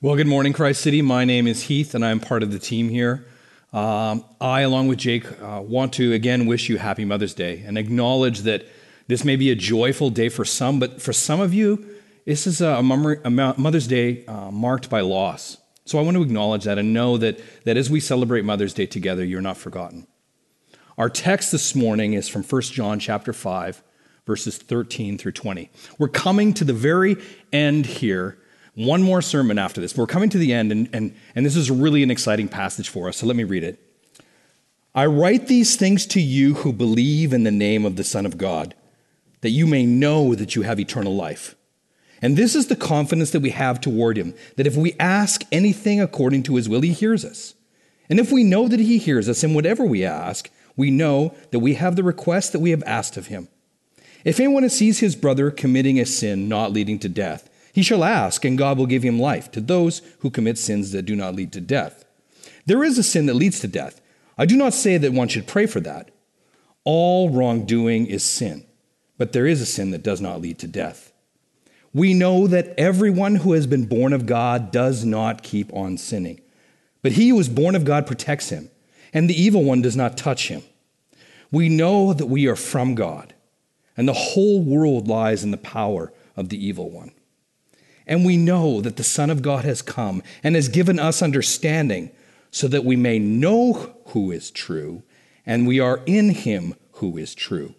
Well, good morning, Christ City. My name is Heath, and I'm part of the team here. Um, I, along with Jake, uh, want to again wish you Happy Mother's Day and acknowledge that this may be a joyful day for some, but for some of you, this is a, a Mother's Day uh, marked by loss. So I want to acknowledge that and know that, that as we celebrate Mother's Day together, you're not forgotten. Our text this morning is from 1 John chapter 5, verses 13 through 20. We're coming to the very end here one more sermon after this. We're coming to the end, and, and, and this is really an exciting passage for us. So let me read it. I write these things to you who believe in the name of the Son of God, that you may know that you have eternal life. And this is the confidence that we have toward him, that if we ask anything according to his will, he hears us. And if we know that he hears us in whatever we ask, we know that we have the request that we have asked of him. If anyone sees his brother committing a sin not leading to death, he shall ask, and God will give him life to those who commit sins that do not lead to death. There is a sin that leads to death. I do not say that one should pray for that. All wrongdoing is sin, but there is a sin that does not lead to death. We know that everyone who has been born of God does not keep on sinning. But he who is born of God protects him, and the evil one does not touch him. We know that we are from God, and the whole world lies in the power of the evil one. And we know that the Son of God has come and has given us understanding so that we may know who is true, and we are in him who is true,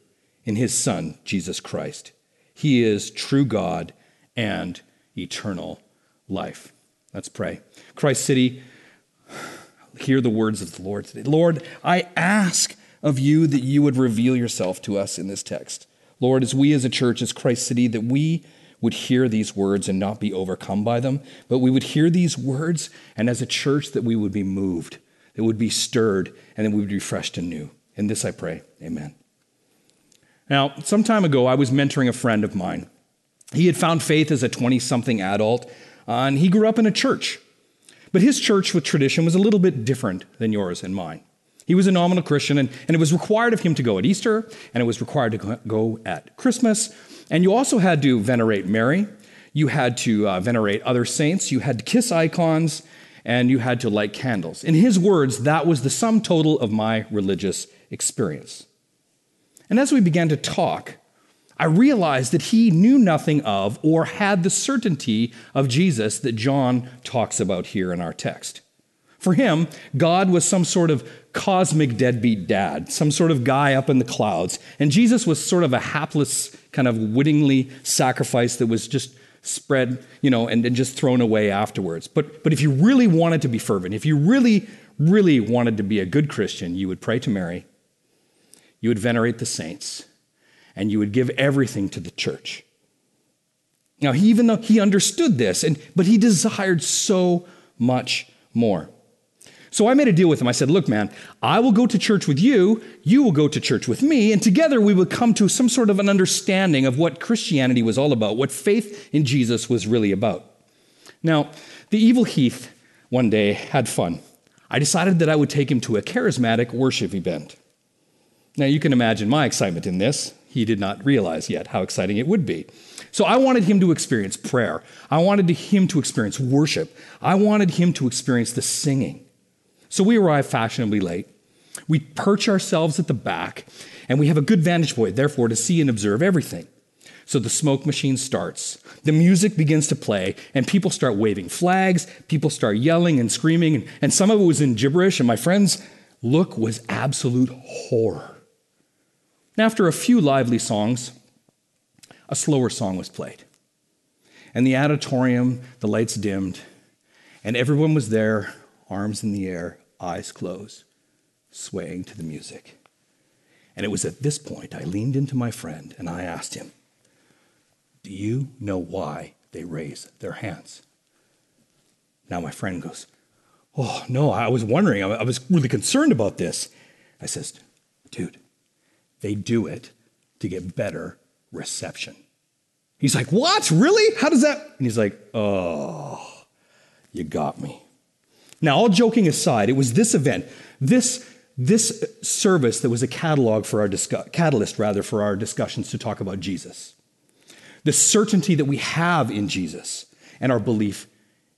in his Son, Jesus Christ. He is true God and eternal life. Let's pray. Christ City, hear the words of the Lord today. Lord, I ask of you that you would reveal yourself to us in this text. Lord, as we as a church, as Christ City, that we would hear these words and not be overcome by them, but we would hear these words, and as a church, that we would be moved, that would be stirred, and that we would be refreshed anew. In this I pray. Amen. Now, some time ago, I was mentoring a friend of mine. He had found faith as a 20 something adult, uh, and he grew up in a church. But his church with tradition was a little bit different than yours and mine. He was a nominal Christian, and, and it was required of him to go at Easter, and it was required to go at Christmas, and you also had to venerate Mary. You had to uh, venerate other saints. You had to kiss icons. And you had to light candles. In his words, that was the sum total of my religious experience. And as we began to talk, I realized that he knew nothing of or had the certainty of Jesus that John talks about here in our text. For him, God was some sort of cosmic deadbeat dad, some sort of guy up in the clouds. And Jesus was sort of a hapless, kind of wittingly sacrifice that was just spread, you know, and, and just thrown away afterwards. But, but if you really wanted to be fervent, if you really, really wanted to be a good Christian, you would pray to Mary, you would venerate the saints, and you would give everything to the church. Now, he, even though he understood this, and, but he desired so much more. So I made a deal with him. I said, Look, man, I will go to church with you, you will go to church with me, and together we would come to some sort of an understanding of what Christianity was all about, what faith in Jesus was really about. Now, the evil Heath one day had fun. I decided that I would take him to a charismatic worship event. Now, you can imagine my excitement in this. He did not realize yet how exciting it would be. So I wanted him to experience prayer. I wanted him to experience worship. I wanted him to experience the singing. So we arrive fashionably late. We perch ourselves at the back, and we have a good vantage point, therefore, to see and observe everything. So the smoke machine starts. The music begins to play, and people start waving flags. People start yelling and screaming, and, and some of it was in gibberish, and my friend's look was absolute horror. after a few lively songs, a slower song was played. And the auditorium, the lights dimmed, and everyone was there arms in the air, eyes closed, swaying to the music. And it was at this point I leaned into my friend and I asked him, Do you know why they raise their hands? Now my friend goes, Oh, no, I was wondering. I was really concerned about this. I says, Dude, they do it to get better reception. He's like, What? Really? How does that? And he's like, Oh, you got me. Now, all joking aside, it was this event, this, this service that was a catalog for our catalyst rather for our discussions to talk about Jesus. The certainty that we have in Jesus and our belief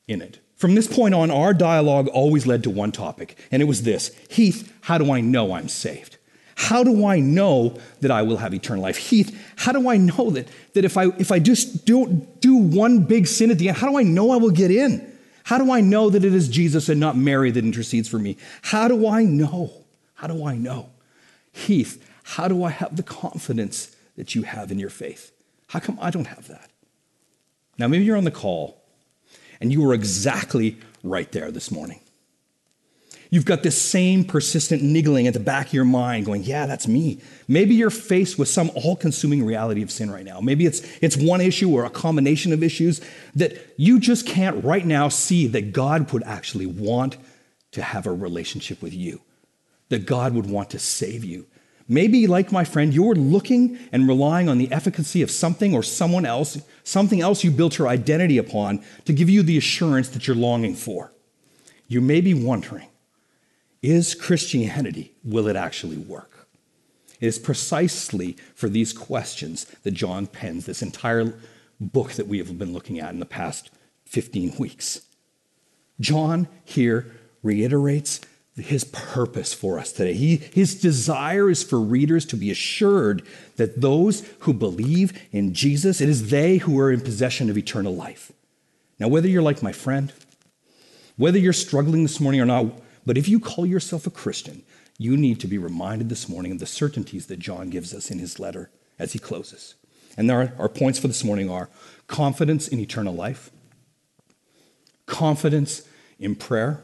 in it. From this point on, our dialogue always led to one topic, and it was this Heath, how do I know I'm saved? How do I know that I will have eternal life? Heath, how do I know that, that if I if I just don't do one big sin at the end, how do I know I will get in? How do I know that it is Jesus and not Mary that intercedes for me? How do I know? How do I know? Heath, how do I have the confidence that you have in your faith? How come I don't have that? Now, maybe you're on the call and you were exactly right there this morning. You've got this same persistent niggling at the back of your mind going, yeah, that's me. Maybe you're faced with some all consuming reality of sin right now. Maybe it's, it's one issue or a combination of issues that you just can't right now see that God would actually want to have a relationship with you, that God would want to save you. Maybe, like my friend, you're looking and relying on the efficacy of something or someone else, something else you built your identity upon to give you the assurance that you're longing for. You may be wondering, is Christianity, will it actually work? It is precisely for these questions that John pens this entire book that we have been looking at in the past 15 weeks. John here reiterates his purpose for us today. He, his desire is for readers to be assured that those who believe in Jesus, it is they who are in possession of eternal life. Now, whether you're like my friend, whether you're struggling this morning or not, but if you call yourself a Christian, you need to be reminded this morning of the certainties that John gives us in his letter as he closes. And our, our points for this morning are confidence in eternal life, confidence in prayer,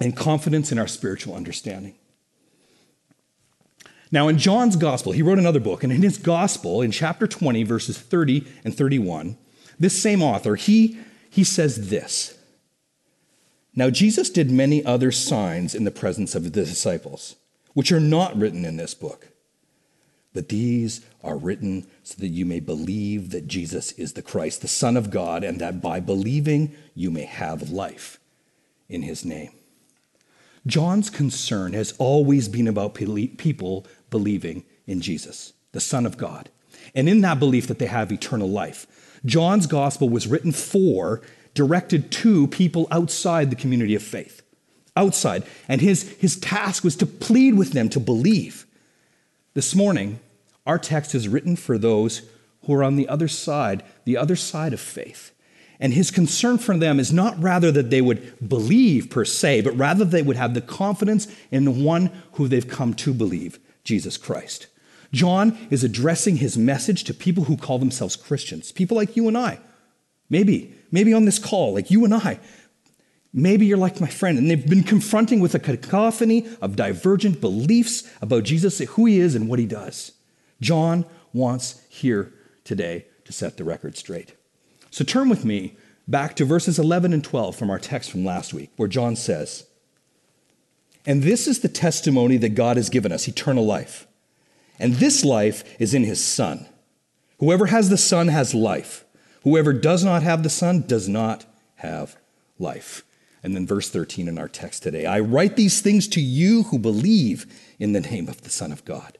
and confidence in our spiritual understanding. Now, in John's gospel, he wrote another book, and in his gospel, in chapter 20, verses 30 and 31, this same author, he, he says this now, Jesus did many other signs in the presence of the disciples, which are not written in this book. But these are written so that you may believe that Jesus is the Christ, the Son of God, and that by believing you may have life in his name. John's concern has always been about people believing in Jesus, the Son of God, and in that belief that they have eternal life. John's gospel was written for directed to people outside the community of faith. Outside. And his, his task was to plead with them to believe. This morning, our text is written for those who are on the other side, the other side of faith. And his concern for them is not rather that they would believe per se, but rather they would have the confidence in the one who they've come to believe, Jesus Christ. John is addressing his message to people who call themselves Christians, people like you and I. Maybe maybe on this call, like you and I. Maybe you're like my friend, and they've been confronting with a cacophony of divergent beliefs about Jesus, who he is and what he does. John wants here today to set the record straight. So turn with me back to verses 11 and 12 from our text from last week, where John says, And this is the testimony that God has given us eternal life. And this life is in his Son. Whoever has the Son has life. Whoever does not have the Son does not have life. And then verse 13 in our text today I write these things to you who believe in the name of the Son of God,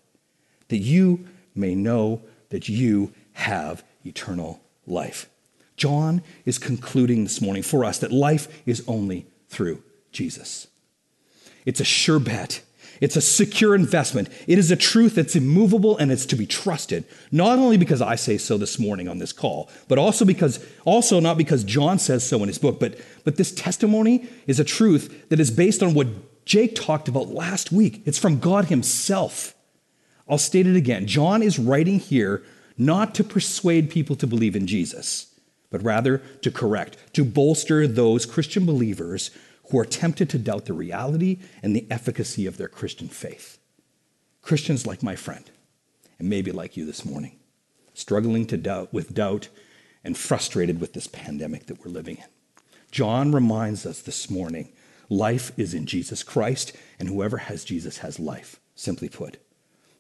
that you may know that you have eternal life. John is concluding this morning for us that life is only through Jesus. It's a sure bet it's a secure investment. It is a truth that's immovable and it's to be trusted, not only because I say so this morning on this call, but also because also not because John says so in his book, but but this testimony is a truth that is based on what Jake talked about last week. It's from God himself. I'll state it again. John is writing here not to persuade people to believe in Jesus, but rather to correct, to bolster those Christian believers who are tempted to doubt the reality and the efficacy of their Christian faith. Christians like my friend, and maybe like you this morning, struggling to doubt with doubt and frustrated with this pandemic that we're living in. John reminds us this morning life is in Jesus Christ, and whoever has Jesus has life, simply put.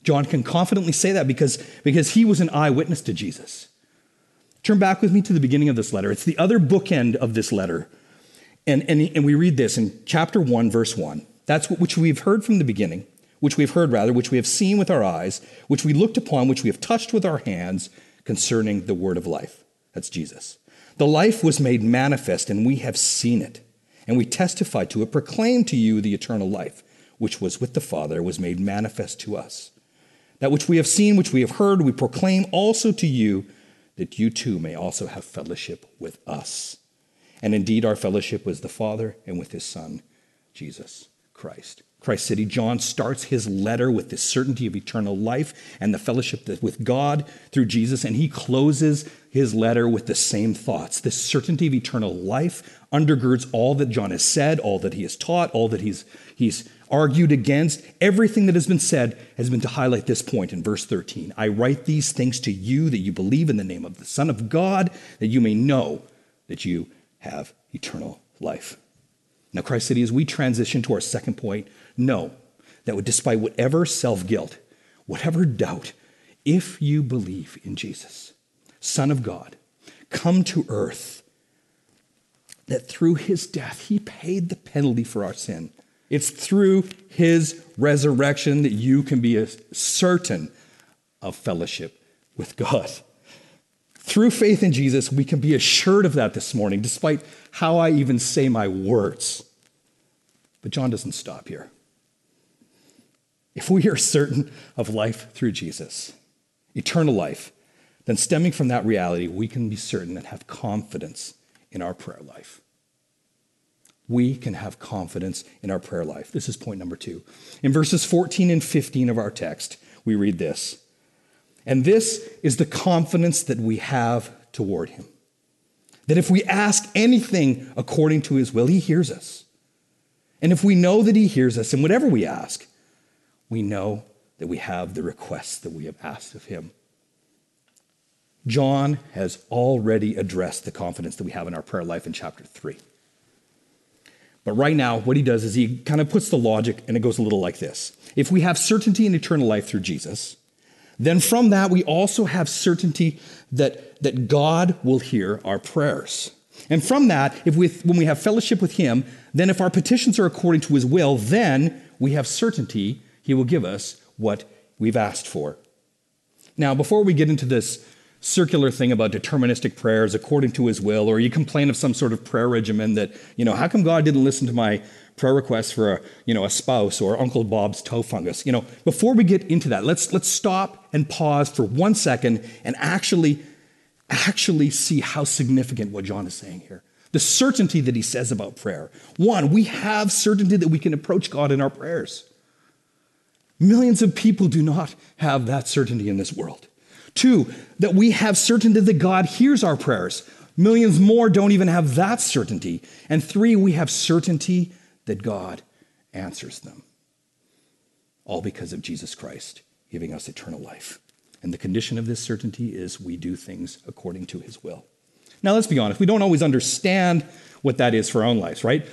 John can confidently say that because, because he was an eyewitness to Jesus. Turn back with me to the beginning of this letter. It's the other bookend of this letter and, and, and we read this in chapter 1, verse 1. That's what, which we've heard from the beginning, which we've heard rather, which we have seen with our eyes, which we looked upon, which we have touched with our hands concerning the word of life. That's Jesus. The life was made manifest, and we have seen it, and we testify to it, proclaim to you the eternal life, which was with the Father, was made manifest to us. That which we have seen, which we have heard, we proclaim also to you, that you too may also have fellowship with us. And indeed, our fellowship was the Father and with his Son, Jesus Christ. Christ City, John starts his letter with the certainty of eternal life and the fellowship with God through Jesus, and he closes his letter with the same thoughts. This certainty of eternal life undergirds all that John has said, all that he has taught, all that he's, he's argued against. Everything that has been said has been to highlight this point in verse 13. I write these things to you that you believe in the name of the Son of God, that you may know that you have eternal life. Now, Christ City, as we transition to our second point, know that despite whatever self guilt, whatever doubt, if you believe in Jesus, Son of God, come to earth, that through his death, he paid the penalty for our sin. It's through his resurrection that you can be certain of fellowship with God. Through faith in Jesus, we can be assured of that this morning, despite how I even say my words. But John doesn't stop here. If we are certain of life through Jesus, eternal life, then stemming from that reality, we can be certain and have confidence in our prayer life. We can have confidence in our prayer life. This is point number two. In verses 14 and 15 of our text, we read this. And this is the confidence that we have toward him. That if we ask anything according to his will, he hears us. And if we know that he hears us in whatever we ask, we know that we have the requests that we have asked of him. John has already addressed the confidence that we have in our prayer life in chapter 3. But right now, what he does is he kind of puts the logic, and it goes a little like this If we have certainty in eternal life through Jesus, then from that we also have certainty that, that God will hear our prayers. And from that, if we, when we have fellowship with Him, then if our petitions are according to His will, then we have certainty he will give us what we've asked for. Now, before we get into this circular thing about deterministic prayers according to his will, or you complain of some sort of prayer regimen that, you know, how come God didn't listen to my prayer requests for a, you know, a spouse or Uncle Bob's toe fungus? You know, before we get into that, let's let's stop and pause for one second and actually actually see how significant what John is saying here. The certainty that he says about prayer. One, we have certainty that we can approach God in our prayers. Millions of people do not have that certainty in this world. Two, that we have certainty that God hears our prayers. Millions more don't even have that certainty. And three, we have certainty that God answers them. All because of Jesus Christ giving us eternal life. And the condition of this certainty is we do things according to his will. Now, let's be honest, we don't always understand what that is for our own lives, right?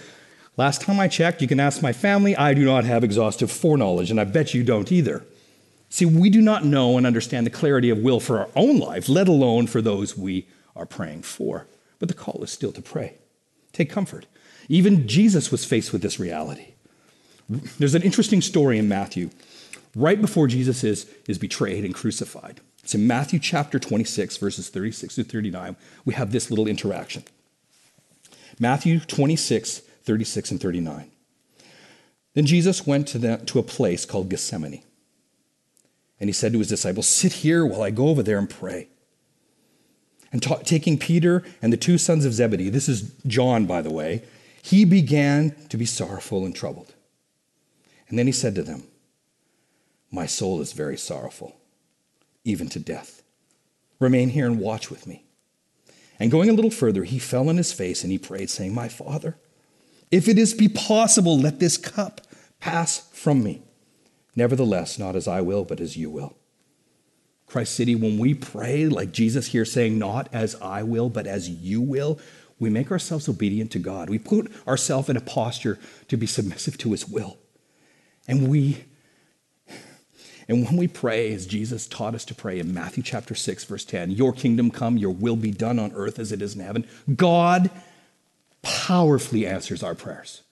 Last time I checked, you can ask my family, I do not have exhaustive foreknowledge, and I bet you don't either. See, we do not know and understand the clarity of will for our own life, let alone for those we are praying for. But the call is still to pray. Take comfort. Even Jesus was faced with this reality. There's an interesting story in Matthew, right before Jesus is, is betrayed and crucified. It's in Matthew chapter 26, verses 36 to 39. We have this little interaction. Matthew 26, 36 and 39. Then Jesus went to, the, to a place called Gethsemane. And he said to his disciples, Sit here while I go over there and pray. And ta- taking Peter and the two sons of Zebedee, this is John, by the way, he began to be sorrowful and troubled. And then he said to them, My soul is very sorrowful, even to death. Remain here and watch with me. And going a little further, he fell on his face and he prayed, saying, My father, if it is be possible, let this cup pass from me. Nevertheless, not as I will, but as you will. Christ City, when we pray, like Jesus here saying, not as I will, but as you will, we make ourselves obedient to God. We put ourselves in a posture to be submissive to his will. And we and when we pray, as Jesus taught us to pray in Matthew chapter 6, verse 10, your kingdom come, your will be done on earth as it is in heaven, God powerfully answers our prayers.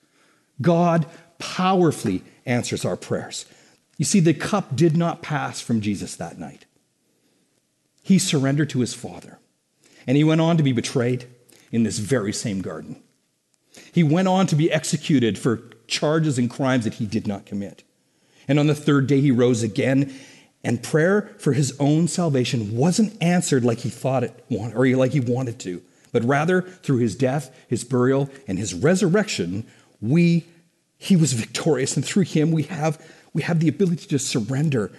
God powerfully answers our prayers. You see, the cup did not pass from Jesus that night. He surrendered to his Father. And he went on to be betrayed. In this very same garden. He went on to be executed for charges and crimes that he did not commit. And on the third day, he rose again. And prayer for his own salvation wasn't answered like he thought it wanted, or like he wanted to, but rather through his death, his burial, and his resurrection, we he was victorious, and through him we have we have the ability to surrender,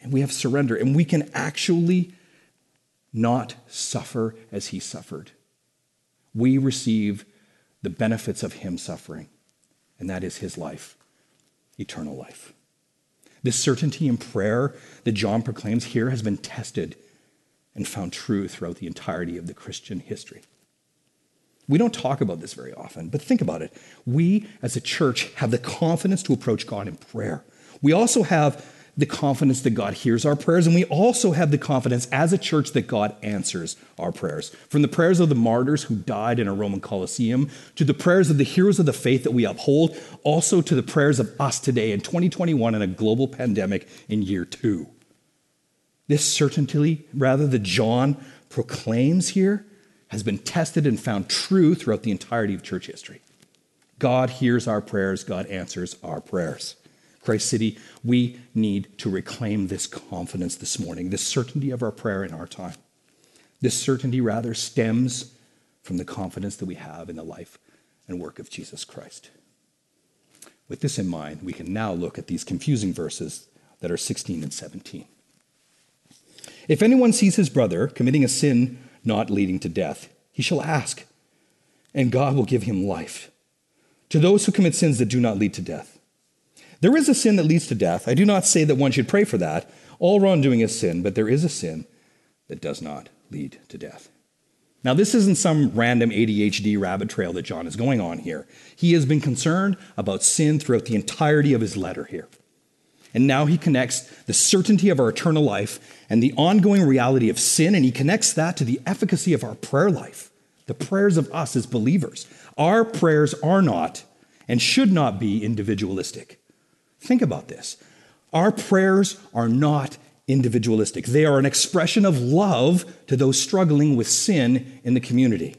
and we have surrender, and we can actually not suffer as he suffered. We receive the benefits of him suffering, and that is his life, eternal life. This certainty in prayer that John proclaims here has been tested and found true throughout the entirety of the Christian history. We don't talk about this very often, but think about it. We as a church have the confidence to approach God in prayer. We also have the confidence that God hears our prayers, and we also have the confidence as a church that God answers our prayers. From the prayers of the martyrs who died in a Roman Colosseum, to the prayers of the heroes of the faith that we uphold, also to the prayers of us today in 2021 in a global pandemic in year two. This certainty, rather, that John proclaims here, has been tested and found true throughout the entirety of church history. God hears our prayers, God answers our prayers. Christ City, we need to reclaim this confidence this morning, this certainty of our prayer in our time. This certainty, rather, stems from the confidence that we have in the life and work of Jesus Christ. With this in mind, we can now look at these confusing verses that are 16 and 17. If anyone sees his brother committing a sin not leading to death, he shall ask, and God will give him life. To those who commit sins that do not lead to death, there is a sin that leads to death. I do not say that one should pray for that. All wrongdoing is sin, but there is a sin that does not lead to death. Now, this isn't some random ADHD rabbit trail that John is going on here. He has been concerned about sin throughout the entirety of his letter here. And now he connects the certainty of our eternal life and the ongoing reality of sin, and he connects that to the efficacy of our prayer life, the prayers of us as believers. Our prayers are not and should not be individualistic. Think about this. Our prayers are not individualistic, they are an expression of love to those struggling with sin in the community.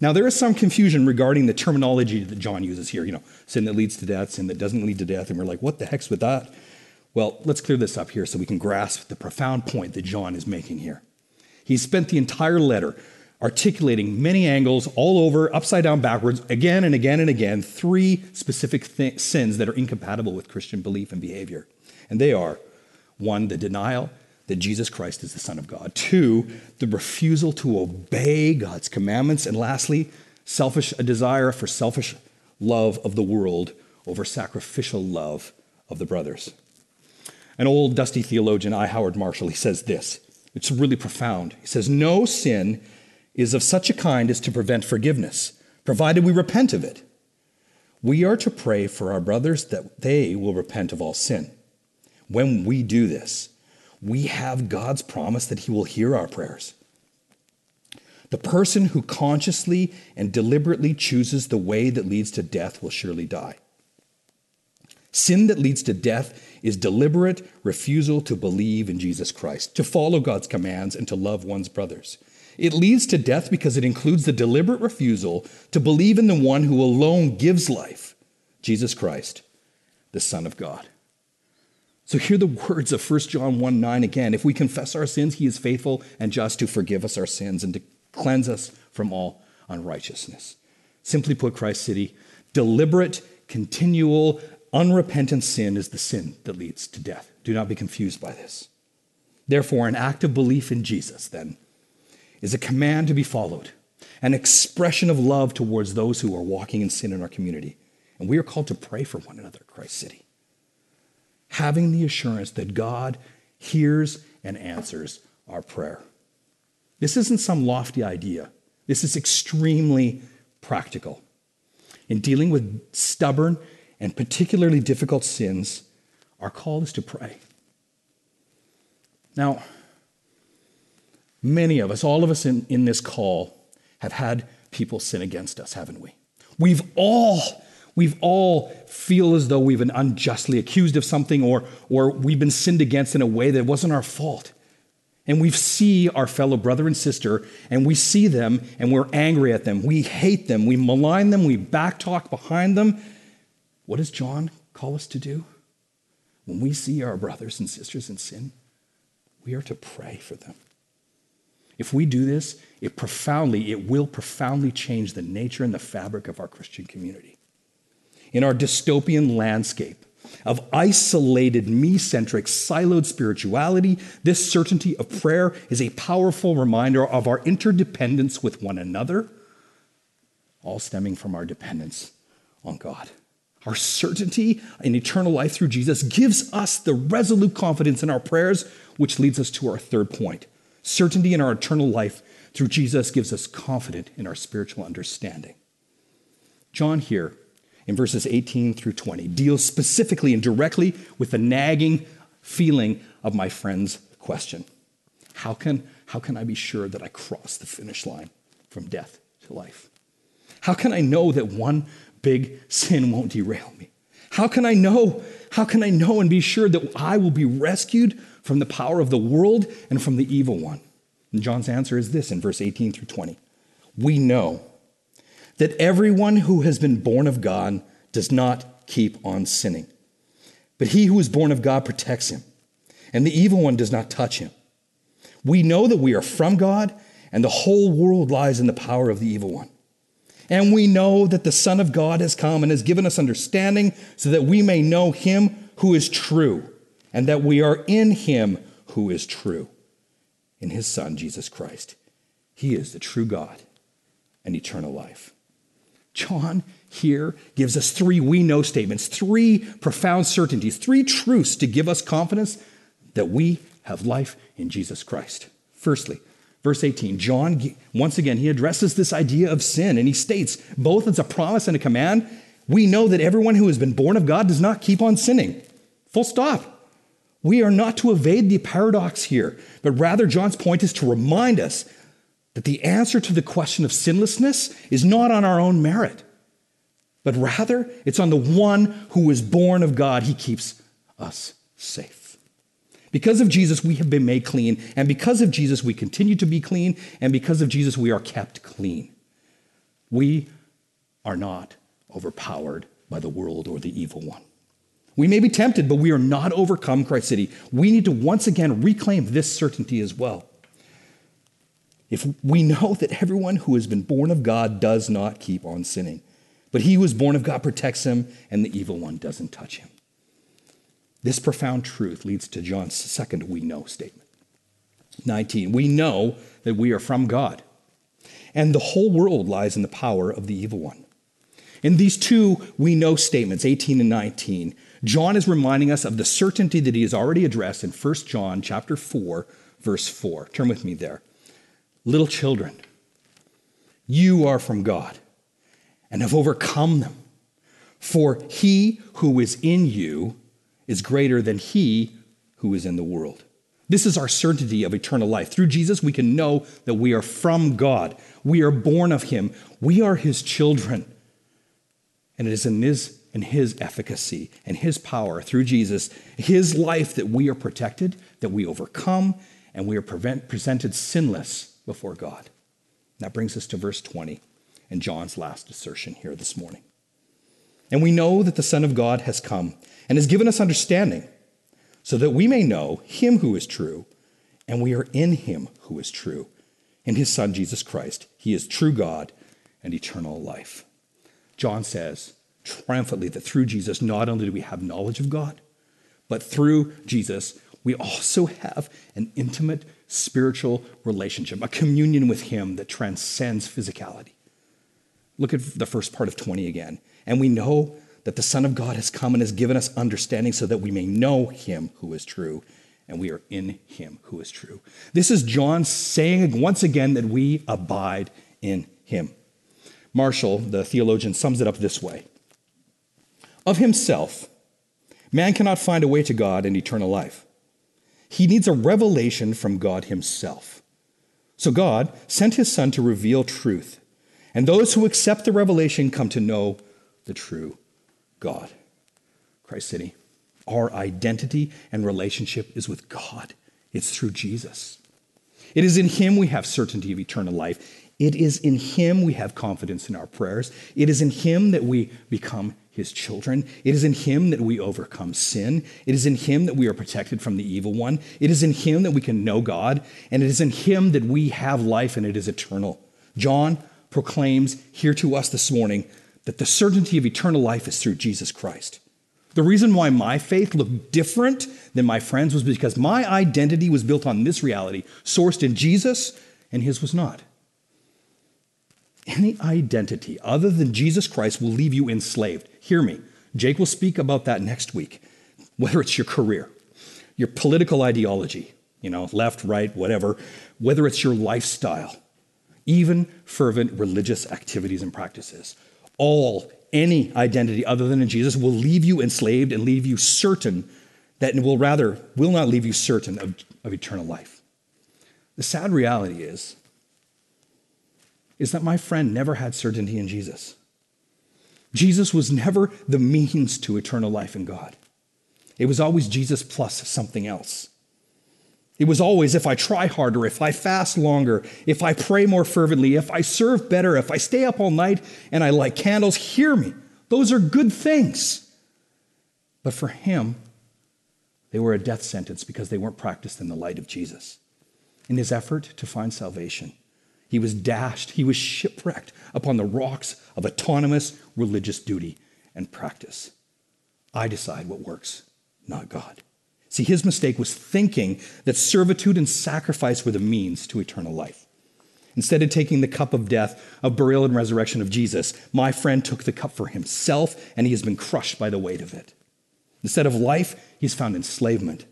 Now, there is some confusion regarding the terminology that John uses here. You know, sin that leads to death, sin that doesn't lead to death. And we're like, what the heck's with that? Well, let's clear this up here so we can grasp the profound point that John is making here. He spent the entire letter articulating many angles all over, upside down, backwards, again and again and again, three specific th- sins that are incompatible with Christian belief and behavior. And they are one, the denial that Jesus Christ is the Son of God, two, the refusal to obey God's commandments, and lastly, selfish a desire for selfish love of the world over sacrificial love of the brothers. An old dusty theologian, I. Howard Marshall, he says this. It's really profound. He says, No sin is of such a kind as to prevent forgiveness, provided we repent of it. We are to pray for our brothers that they will repent of all sin. When we do this, we have God's promise that He will hear our prayers. The person who consciously and deliberately chooses the way that leads to death will surely die. Sin that leads to death is deliberate refusal to believe in Jesus Christ, to follow God's commands, and to love one's brothers. It leads to death because it includes the deliberate refusal to believe in the one who alone gives life, Jesus Christ, the Son of God. So hear the words of 1 John 1 9 again. If we confess our sins, he is faithful and just to forgive us our sins and to cleanse us from all unrighteousness. Simply put, Christ City, deliberate, continual, unrepentant sin is the sin that leads to death. Do not be confused by this. Therefore, an act of belief in Jesus, then, is a command to be followed, an expression of love towards those who are walking in sin in our community. And we are called to pray for one another, Christ City, having the assurance that God hears and answers our prayer. This isn't some lofty idea, this is extremely practical. In dealing with stubborn and particularly difficult sins, our call is to pray. Now, Many of us, all of us in, in this call, have had people sin against us, haven't we? We've all, we've all feel as though we've been unjustly accused of something or, or we've been sinned against in a way that wasn't our fault. and we see our fellow brother and sister, and we see them and we're angry at them. We hate them. We malign them. We backtalk behind them. What does John call us to do? When we see our brothers and sisters in sin, we are to pray for them. If we do this, it profoundly, it will profoundly change the nature and the fabric of our Christian community. In our dystopian landscape, of isolated, me centric, siloed spirituality, this certainty of prayer is a powerful reminder of our interdependence with one another, all stemming from our dependence on God. Our certainty in eternal life through Jesus gives us the resolute confidence in our prayers, which leads us to our third point. Certainty in our eternal life through Jesus gives us confidence in our spiritual understanding. John here in verses 18 through 20 deals specifically and directly with the nagging feeling of my friend's question How can, how can I be sure that I cross the finish line from death to life? How can I know that one big sin won't derail me? How can I know? How can I know and be sure that I will be rescued from the power of the world and from the evil one? And John's answer is this in verse 18 through 20. We know that everyone who has been born of God does not keep on sinning. But he who is born of God protects him, and the evil one does not touch him. We know that we are from God, and the whole world lies in the power of the evil one. And we know that the Son of God has come and has given us understanding so that we may know him who is true, and that we are in him who is true, in his Son, Jesus Christ. He is the true God and eternal life. John here gives us three we know statements, three profound certainties, three truths to give us confidence that we have life in Jesus Christ. Firstly, verse 18, John, once again, he addresses this idea of sin and he states, both as a promise and a command, we know that everyone who has been born of God does not keep on sinning. Full stop. We are not to evade the paradox here, but rather, John's point is to remind us that the answer to the question of sinlessness is not on our own merit, but rather it's on the one who is born of God. He keeps us safe. Because of Jesus, we have been made clean, and because of Jesus, we continue to be clean, and because of Jesus, we are kept clean. We are not overpowered by the world or the evil one. We may be tempted, but we are not overcome, Christ City. We need to once again reclaim this certainty as well. If we know that everyone who has been born of God does not keep on sinning, but he who is born of God protects him, and the evil one doesn't touch him. This profound truth leads to John's second we know statement. 19. We know that we are from God, and the whole world lies in the power of the evil one. In these two we know statements, 18 and 19, John is reminding us of the certainty that he has already addressed in 1 John chapter 4, verse 4. Turn with me there. Little children, you are from God and have overcome them. For he who is in you is greater than he who is in the world. This is our certainty of eternal life. Through Jesus, we can know that we are from God. We are born of him. We are his children. And it is in his, in his efficacy and his power through Jesus, his life, that we are protected, that we overcome, and we are prevent, presented sinless before God. That brings us to verse 20 and John's last assertion here this morning. And we know that the Son of God has come and has given us understanding so that we may know him who is true, and we are in him who is true, in his Son Jesus Christ. He is true God and eternal life. John says triumphantly that through Jesus, not only do we have knowledge of God, but through Jesus, we also have an intimate spiritual relationship, a communion with Him that transcends physicality. Look at the first part of 20 again. And we know that the Son of God has come and has given us understanding so that we may know Him who is true, and we are in Him who is true. This is John saying once again that we abide in Him. Marshall, the theologian, sums it up this way Of himself, man cannot find a way to God and eternal life. He needs a revelation from God Himself. So God sent His Son to reveal truth, and those who accept the revelation come to know the true God. Christ City, our identity and relationship is with God, it's through Jesus. It is in Him we have certainty of eternal life. It is in Him we have confidence in our prayers. It is in Him that we become His children. It is in Him that we overcome sin. It is in Him that we are protected from the evil one. It is in Him that we can know God. And it is in Him that we have life and it is eternal. John proclaims here to us this morning that the certainty of eternal life is through Jesus Christ. The reason why my faith looked different than my friends was because my identity was built on this reality, sourced in Jesus, and his was not. Any identity other than Jesus Christ will leave you enslaved. Hear me. Jake will speak about that next week. Whether it's your career, your political ideology, you know, left, right, whatever, whether it's your lifestyle, even fervent religious activities and practices. All, any identity other than in Jesus will leave you enslaved and leave you certain that will rather, will not leave you certain of, of eternal life. The sad reality is is that my friend never had certainty in Jesus. Jesus was never the means to eternal life in God. It was always Jesus plus something else. It was always if I try harder, if I fast longer, if I pray more fervently, if I serve better, if I stay up all night and I light candles, hear me. Those are good things. But for him, they were a death sentence because they weren't practiced in the light of Jesus. In his effort to find salvation, he was dashed, he was shipwrecked upon the rocks of autonomous religious duty and practice. I decide what works, not God. See, his mistake was thinking that servitude and sacrifice were the means to eternal life. Instead of taking the cup of death, of burial and resurrection of Jesus, my friend took the cup for himself and he has been crushed by the weight of it. Instead of life, he's found enslavement.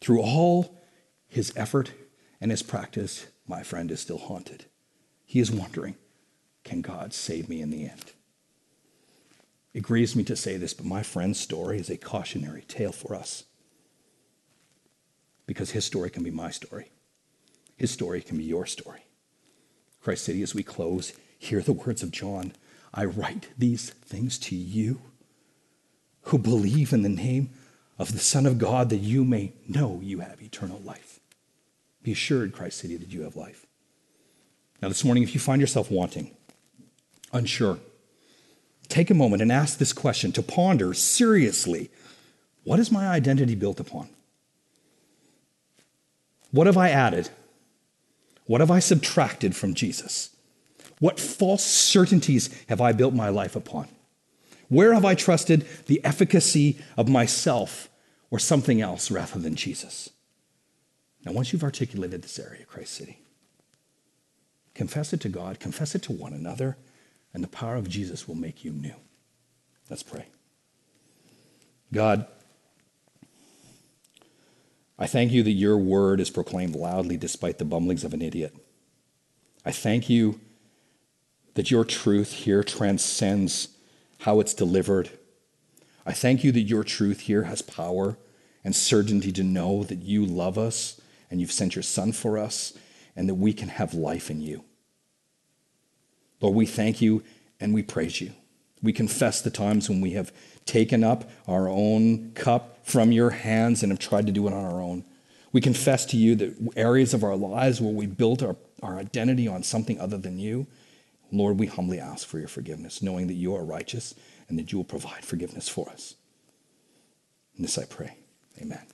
Through all his effort and his practice, my friend is still haunted. He is wondering, can God save me in the end? It grieves me to say this, but my friend's story is a cautionary tale for us. Because his story can be my story. His story can be your story. Christ City, as we close, hear the words of John I write these things to you who believe in the name of the Son of God that you may know you have eternal life. Be assured, Christ City, that you have life. Now, this morning, if you find yourself wanting, unsure, take a moment and ask this question to ponder seriously what is my identity built upon? What have I added? What have I subtracted from Jesus? What false certainties have I built my life upon? Where have I trusted the efficacy of myself or something else rather than Jesus? Now, once you've articulated this area, Christ City, confess it to God, confess it to one another, and the power of Jesus will make you new. Let's pray. God, I thank you that your word is proclaimed loudly despite the bumblings of an idiot. I thank you that your truth here transcends how it's delivered. I thank you that your truth here has power and certainty to know that you love us and you've sent your Son for us, and that we can have life in you. Lord, we thank you and we praise you. We confess the times when we have taken up our own cup from your hands and have tried to do it on our own. We confess to you that areas of our lives where we built our, our identity on something other than you, Lord, we humbly ask for your forgiveness, knowing that you are righteous and that you will provide forgiveness for us. In this I pray. Amen.